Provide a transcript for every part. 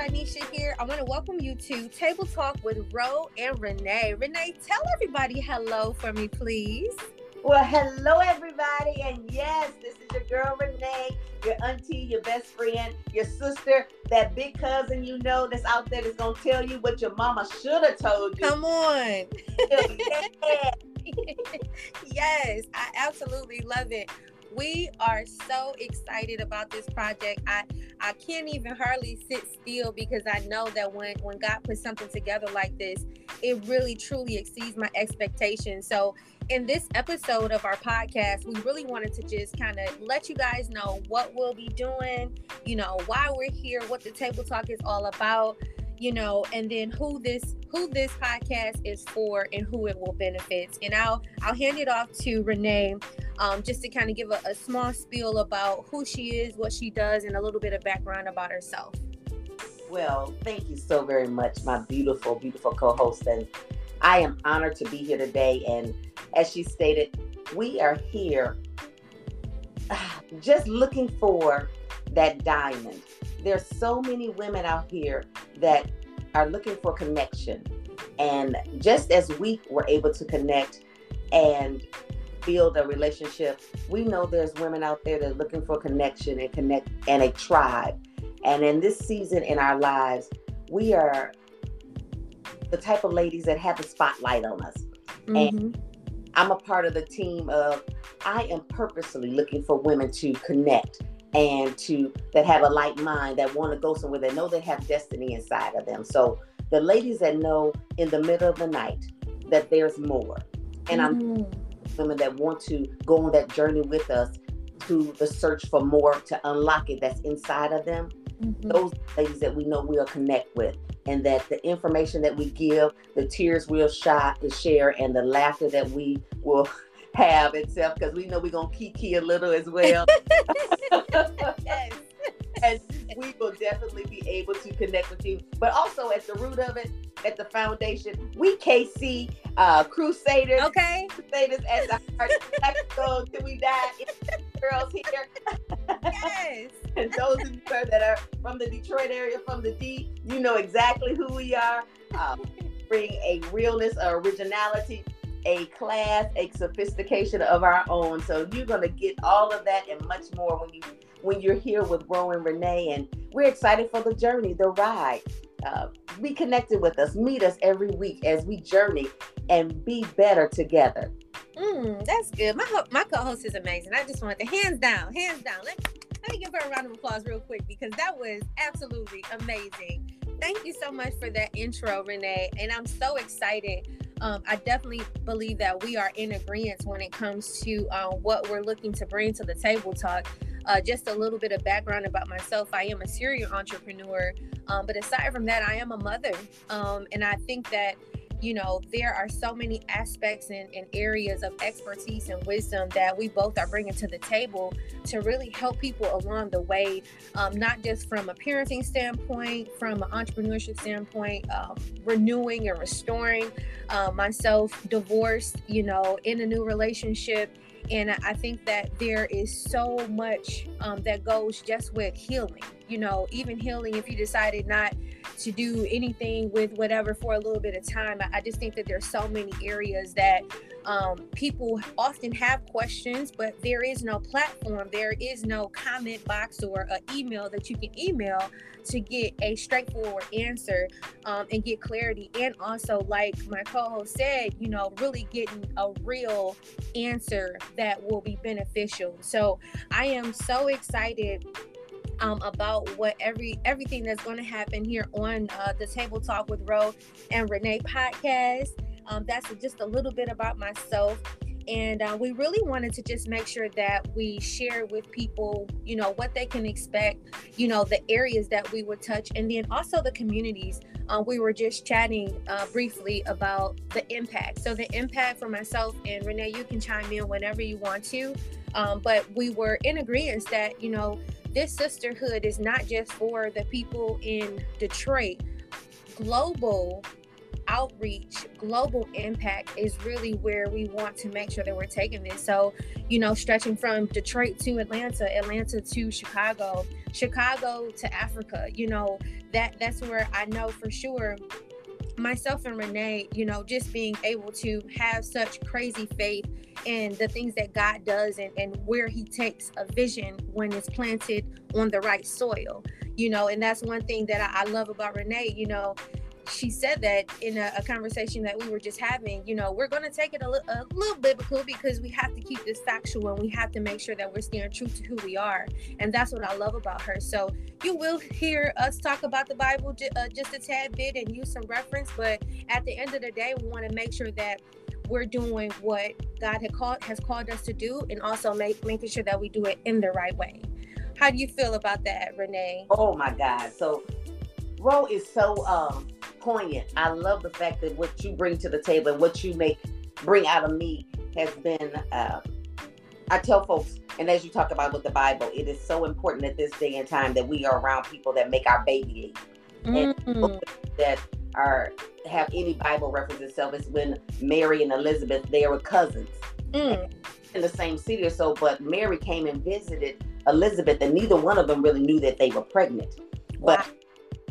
Ranisha here. I want to welcome you to Table Talk with Ro and Renee. Renee, tell everybody hello for me, please. Well, hello, everybody. And yes, this is your girl, Renee, your auntie, your best friend, your sister, that big cousin you know that's out there that's going to tell you what your mama should have told you. Come on. yes, I absolutely love it. We are so excited about this project. I I can't even hardly sit still because I know that when when God puts something together like this, it really truly exceeds my expectations. So in this episode of our podcast, we really wanted to just kind of let you guys know what we'll be doing, you know, why we're here, what the table talk is all about, you know, and then who this who this podcast is for and who it will benefit. And I'll I'll hand it off to Renee um, just to kind of give a, a small spiel about who she is, what she does, and a little bit of background about herself. Well, thank you so very much, my beautiful, beautiful co-host, and I am honored to be here today. And as she stated, we are here just looking for that diamond. There's so many women out here that are looking for connection. And just as we were able to connect and build a relationship, we know there's women out there that are looking for connection and connect and a tribe. And in this season in our lives, we are the type of ladies that have a spotlight on us. Mm-hmm. And I'm a part of the team of I am purposely looking for women to connect and to that have a light mind that want to go somewhere that know they have destiny inside of them. So the ladies that know in the middle of the night that there's more. And mm-hmm. I'm women that want to go on that journey with us to the search for more to unlock it that's inside of them. Mm-hmm. Those ladies that we know we'll connect with, and that the information that we give, the tears we'll to share, and the laughter that we will have itself, because we know we're gonna kiki a little as well. yes. and we will definitely be able to connect with you. But also at the root of it, at the foundation, we KC uh, Crusaders. Okay. Crusaders as the heart. so till we die. Girls here. yes. and those of you that are from the Detroit area, from the D, you know exactly who we are. Um, bring a realness, a originality, a class, a sophistication of our own. So you're gonna get all of that and much more when you when you're here with Ro and Renee, and we're excited for the journey, the ride. Uh, be connected with us, meet us every week as we journey and be better together. Mm, that's good. My ho- my co-host is amazing. I just want to hands down, hands down. Let, let me give her a round of applause real quick because that was absolutely amazing. Thank you so much for that intro, Renee. And I'm so excited. Um, I definitely believe that we are in agreement when it comes to uh, what we're looking to bring to the table talk. Uh, just a little bit of background about myself I am a serial entrepreneur, um, but aside from that, I am a mother. Um, and I think that you know, there are so many aspects and, and, areas of expertise and wisdom that we both are bringing to the table to really help people along the way, um, not just from a parenting standpoint, from an entrepreneurship standpoint, um, renewing and restoring uh, myself, divorced, you know, in a new relationship and I think that there is so much um, that goes just with healing. You know, even healing if you decided not to do anything with whatever for a little bit of time. I, just think that there's so many areas that um, people often have questions, but there is no platform, there is no comment box or an email that you can email to get a straightforward answer um, and get clarity. And also, like my co host said, you know, really getting a real answer that will be beneficial. So I am so excited um, about what every everything that's going to happen here on uh, the Table Talk with Ro and Renee podcast. Um, that's just a little bit about myself. And uh, we really wanted to just make sure that we share with people you know what they can expect you know the areas that we would touch and then also the communities. Uh, we were just chatting uh, briefly about the impact. So the impact for myself and renee you can chime in whenever you want to. Um, but we were in agreement that you know this sisterhood is not just for the people in detroit global outreach, global impact is really where we want to make sure that we're taking this. So, you know, stretching from Detroit to Atlanta, Atlanta to Chicago, Chicago to Africa, you know, that that's where I know for sure myself and Renee, you know, just being able to have such crazy faith in the things that God does and, and where He takes a vision when it's planted on the right soil, you know, and that's one thing that I, I love about Renee, you know, she said that in a, a, conversation that we were just having. You know, we're going to take it a, li- a, little biblical because we have to keep this factual and we have to make sure that we're staying true to who we are. And that's what I love about her. So you will hear us talk about the Bible j- uh, just a tad bit and use some reference. But at the end of the day, we want to make sure that we're doing what God called, has called us to do and also make, making sure that we do it in the right way. How do you feel about that, Renee? Oh my God. So Ro is so um poignant. I love the fact that what you bring to the table and what you make bring out of me has been. Uh, I tell folks, and as you talk about with the Bible, it is so important at this day and time that we are around people that make our baby leap, mm-hmm. and that are have any Bible reference itself. It's when Mary and Elizabeth they were cousins mm. in the same city or so, but Mary came and visited Elizabeth, and neither one of them really knew that they were pregnant. Wow.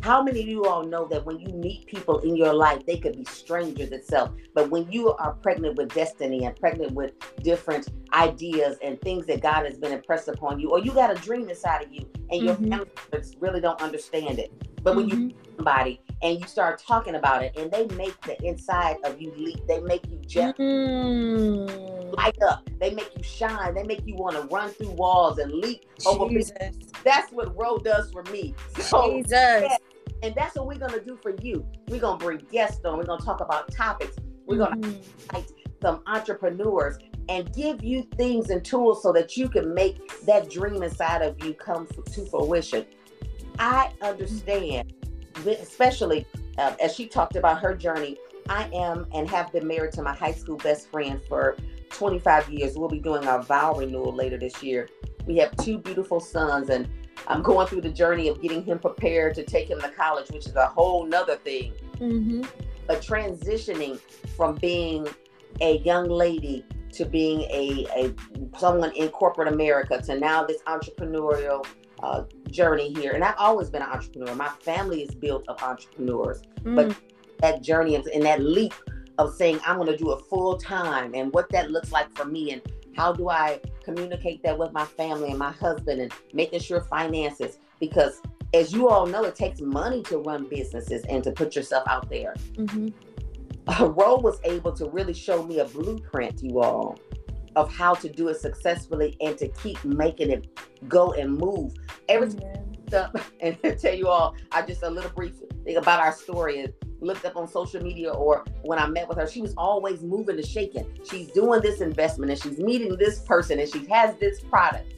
How many of you all know that when you meet people in your life, they could be strangers itself, but when you are pregnant with destiny and pregnant with different ideas and things that God has been impressed upon you, or you got a dream inside of you and your mm-hmm. family really don't understand it, but when mm-hmm. you somebody and you start talking about it and they make the inside of you leap, they make you jump, mm. light up, they make you shine, they make you want to run through walls and leap Jesus. over people. That's what Ro does for me. So, Jesus. Yeah, and that's what we're going to do for you. We're going to bring guests on. We're going to talk about topics. We're going to mm-hmm. invite some entrepreneurs and give you things and tools so that you can make that dream inside of you come to fruition. I understand, especially uh, as she talked about her journey. I am and have been married to my high school best friend for 25 years. We'll be doing our vow renewal later this year. We have two beautiful sons, and I'm going through the journey of getting him prepared to take him to college, which is a whole nother thing. Mm-hmm. But transitioning from being a young lady to being a, a someone in corporate America to now this entrepreneurial uh, journey here. And I've always been an entrepreneur. My family is built of entrepreneurs, mm. but that journey and that leap of saying I'm going to do it full time and what that looks like for me and how do I communicate that with my family and my husband and making sure finances? Because as you all know, it takes money to run businesses and to put yourself out there. Mm-hmm. Ro was able to really show me a blueprint, you all, of how to do it successfully and to keep making it go and move. Every stuff, and tell you all, I just a little brief thing about our story is looked up on social media or when I met with her, she was always moving and shaking. She's doing this investment and she's meeting this person and she has this product.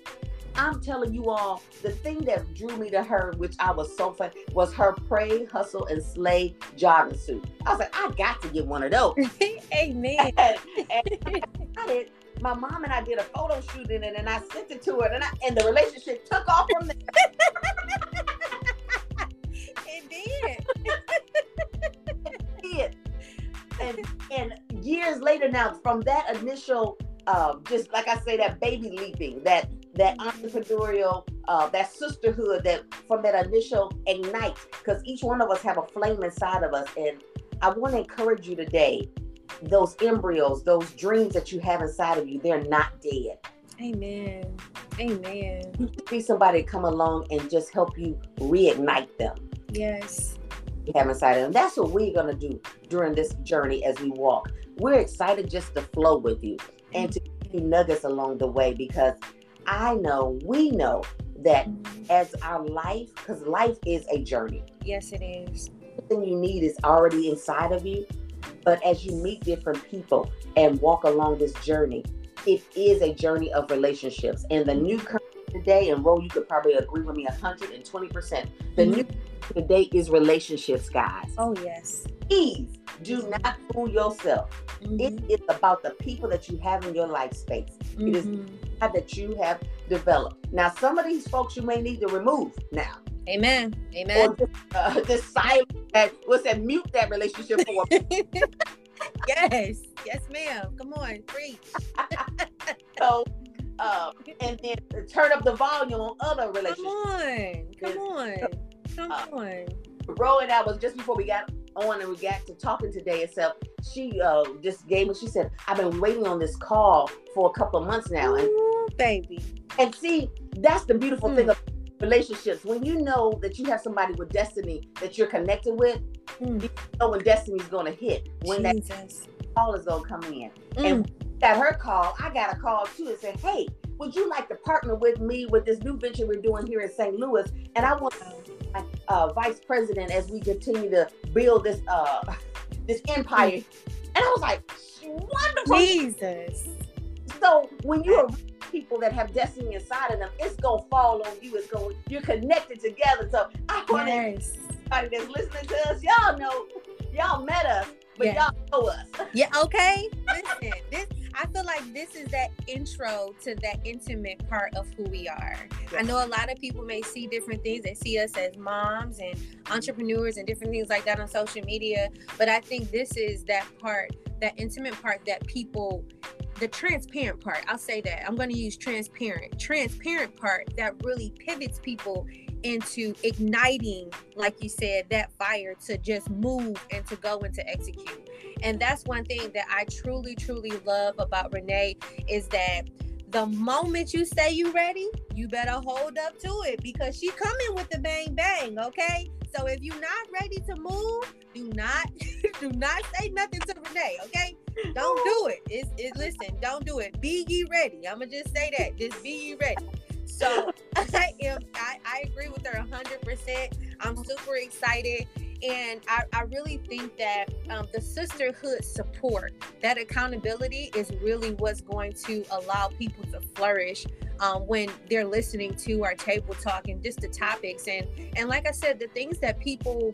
I'm telling you all, the thing that drew me to her, which I was so fun, was her pray, hustle, and slay jogging suit. I was like, I got to get one of those. Amen. and, and I did, my mom and I did a photo shoot in it, and I sent it to her, and, I, and the relationship took off from there. years later now, from that initial, uh, just like I say, that baby leaping, that that entrepreneurial, uh, that sisterhood, that from that initial ignite, because each one of us have a flame inside of us, and I want to encourage you today. Those embryos, those dreams that you have inside of you, they're not dead. Amen. Amen. You see somebody come along and just help you reignite them. Yes have inside of them. That's what we're going to do during this journey as we walk. We're excited just to flow with you and to give you nuggets along the way because I know, we know that as our life, because life is a journey. Yes, it is. Everything you need is already inside of you. But as you meet different people and walk along this journey, it is a journey of relationships. And the new current today, and Ro, you could probably agree with me 120%. The mm-hmm. new today is relationships, guys. Oh, yes. Please do not fool yourself. Mm-hmm. It is about the people that you have in your life space. Mm-hmm. It is mm-hmm. that you have developed. Now, some of these folks you may need to remove now. Amen. Amen. Or just, uh, just silent that what's that mute that relationship for. yes. Yes, ma'am. Come on, preach. so um, and then turn up the volume on other relationships. Come on. Come on. Come uh, on. Ro and I was just before we got on and we got to talking today itself. She uh, just gave me. She said, "I've been waiting on this call for a couple of months now." And Ooh, baby, and see, that's the beautiful mm. thing of relationships. When you know that you have somebody with destiny that you're connected with, mm. you know when destiny's going to hit. When Jesus. that call is going to come in. Mm. And that her call, I got a call too and said, "Hey, would you like to partner with me with this new venture we're doing here in St. Louis?" And I want to be my uh, vice president as we continue to build this uh, this empire. Mm. And I was like, "Wonderful, Jesus!" So when you are people that have destiny inside of them, it's gonna fall on you. It's going you're connected together. So I want yes. everybody that's listening to us, y'all know, y'all met us, but yeah. y'all know us. Yeah, okay. Listen, this I feel like this is that intro to that intimate part of who we are. Yes. I know a lot of people may see different things. They see us as moms and entrepreneurs and different things like that on social media. But I think this is that part, that intimate part that people the transparent part i'll say that i'm going to use transparent transparent part that really pivots people into igniting like you said that fire to just move and to go and to execute and that's one thing that i truly truly love about renee is that the moment you say you ready you better hold up to it because she coming with the bang bang okay so if you're not ready to move do not do not say nothing to renee okay don't do it. It's, it listen, don't do it. Be ye ready. I'ma just say that. Just be ye ready. So I am I, I agree with her hundred percent. I'm super excited. And I, I really think that um, the sisterhood support, that accountability is really what's going to allow people to flourish um, when they're listening to our table talk and just the topics. And and like I said, the things that people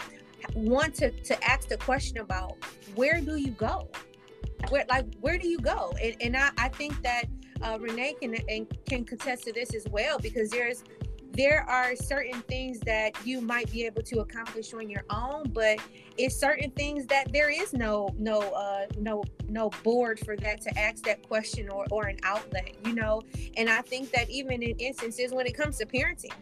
want to, to ask the question about, where do you go? where like where do you go and, and I, I think that uh, renee can and can contest to this as well because there's there are certain things that you might be able to accomplish on your own but it's certain things that there is no no uh no no board for that to ask that question or or an outlet you know? And i think that even in instances when it comes to parenting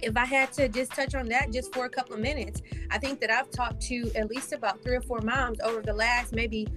if I had to just touch on that just for a couple of minutes, I think that I've talked to at least about three or four moms over the last maybe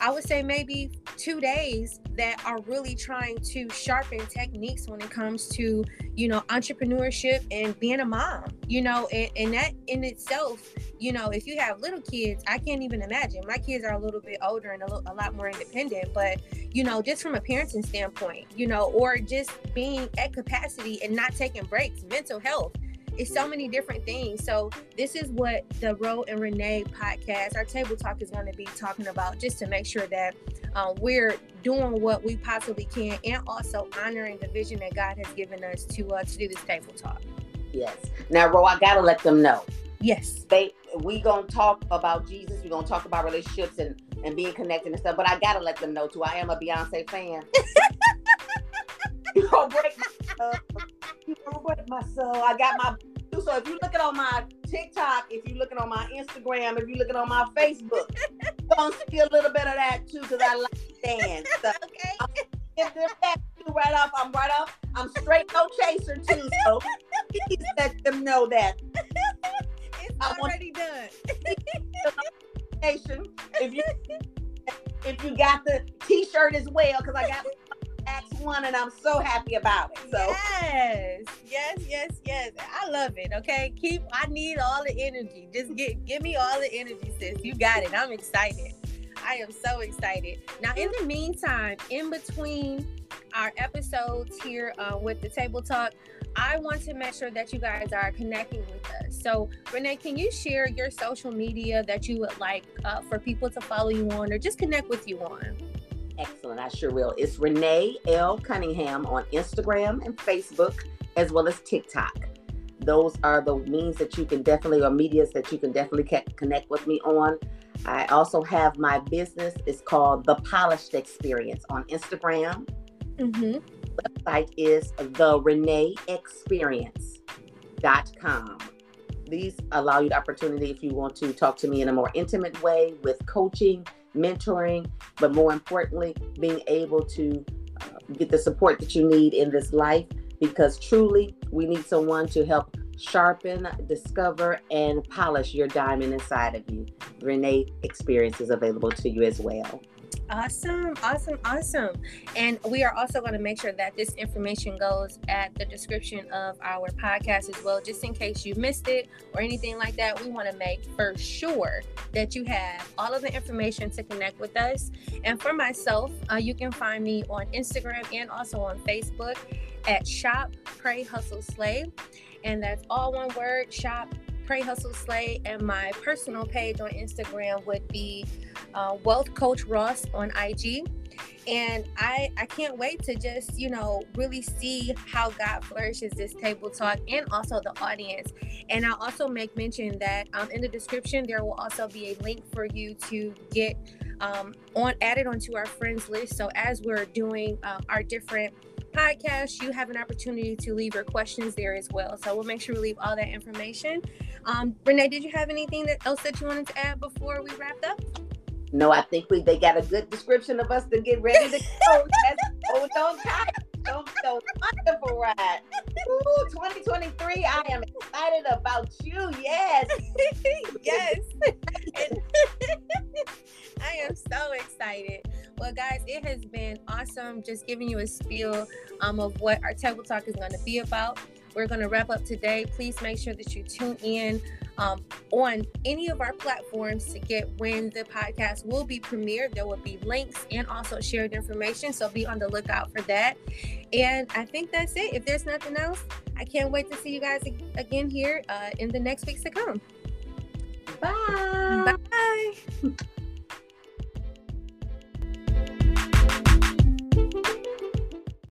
I would say maybe two days that are really trying to sharpen techniques when it comes to, you know, entrepreneurship and being a mom, you know, and, and that in itself, you know, if you have little kids, I can't even imagine. My kids are a little bit older and a, little, a lot more independent, but, you know, just from a parenting standpoint, you know, or just being at capacity and not taking breaks, mental health it's so many different things. So this is what the Ro and Renee podcast, our table talk, is going to be talking about, just to make sure that um, we're doing what we possibly can, and also honoring the vision that God has given us to uh, to do this table talk. Yes. Now, Ro, I gotta let them know. Yes. They we gonna talk about Jesus. We're gonna talk about relationships and and being connected and stuff. But I gotta let them know too. I am a Beyonce fan. you gonna break my my soul. I got my so if you're looking on my TikTok, if you're looking on my Instagram, if you're looking on my Facebook, you're gonna see a little bit of that too, because I like dance. So okay. If they're back right off, I'm right off. I'm straight no chaser too. So please let them know that. It's already done. if you if you got the t-shirt as well, because I got Acts 1 and I'm so happy about it. So Yes, yes, yes, yes. I love it. Okay. Keep I need all the energy. Just get give me all the energy, sis. You got it. I'm excited. I am so excited. Now, in the meantime, in between our episodes here uh, with the table talk, I want to make sure that you guys are connecting with us. So, Renee, can you share your social media that you would like uh, for people to follow you on or just connect with you on? Excellent. I sure will. It's Renee L. Cunningham on Instagram and Facebook, as well as TikTok. Those are the means that you can definitely, or medias that you can definitely connect with me on. I also have my business. It's called The Polished Experience on Instagram. Mm-hmm. Website is The Renee Experience. com. These allow you the opportunity if you want to talk to me in a more intimate way with coaching, mentoring, but more importantly, being able to uh, get the support that you need in this life because truly we need someone to help sharpen, discover, and polish your diamond inside of you. Renee Experience is available to you as well. Awesome, awesome, awesome. And we are also going to make sure that this information goes at the description of our podcast as well, just in case you missed it or anything like that. We want to make for sure that you have all of the information to connect with us. And for myself, uh, you can find me on Instagram and also on Facebook at Shop Pray Hustle Slay. And that's all one word Shop Pray Hustle Slay. And my personal page on Instagram would be uh, Wealth Coach Ross on IG. And I, I can't wait to just, you know, really see how God flourishes this table talk and also the audience. And I'll also make mention that um, in the description, there will also be a link for you to get um, on added onto our friends list. So as we're doing uh, our different podcast, you have an opportunity to leave your questions there as well. So we'll make sure we leave all that information. Um, Renee, did you have anything that else that you wanted to add before we wrapped up? No, I think we they got a good description of us to get ready to go. oh, don't time. Don't so wonderful ride. Ooh, 2023. I am excited about you. Yes. yes. I am so excited. Well, guys, it has been awesome just giving you a spiel um, of what our table talk is going to be about. We're going to wrap up today. Please make sure that you tune in um, on any of our platforms to get when the podcast will be premiered. There will be links and also shared information. So be on the lookout for that. And I think that's it. If there's nothing else, I can't wait to see you guys again here uh, in the next weeks to come. Bye. Bye.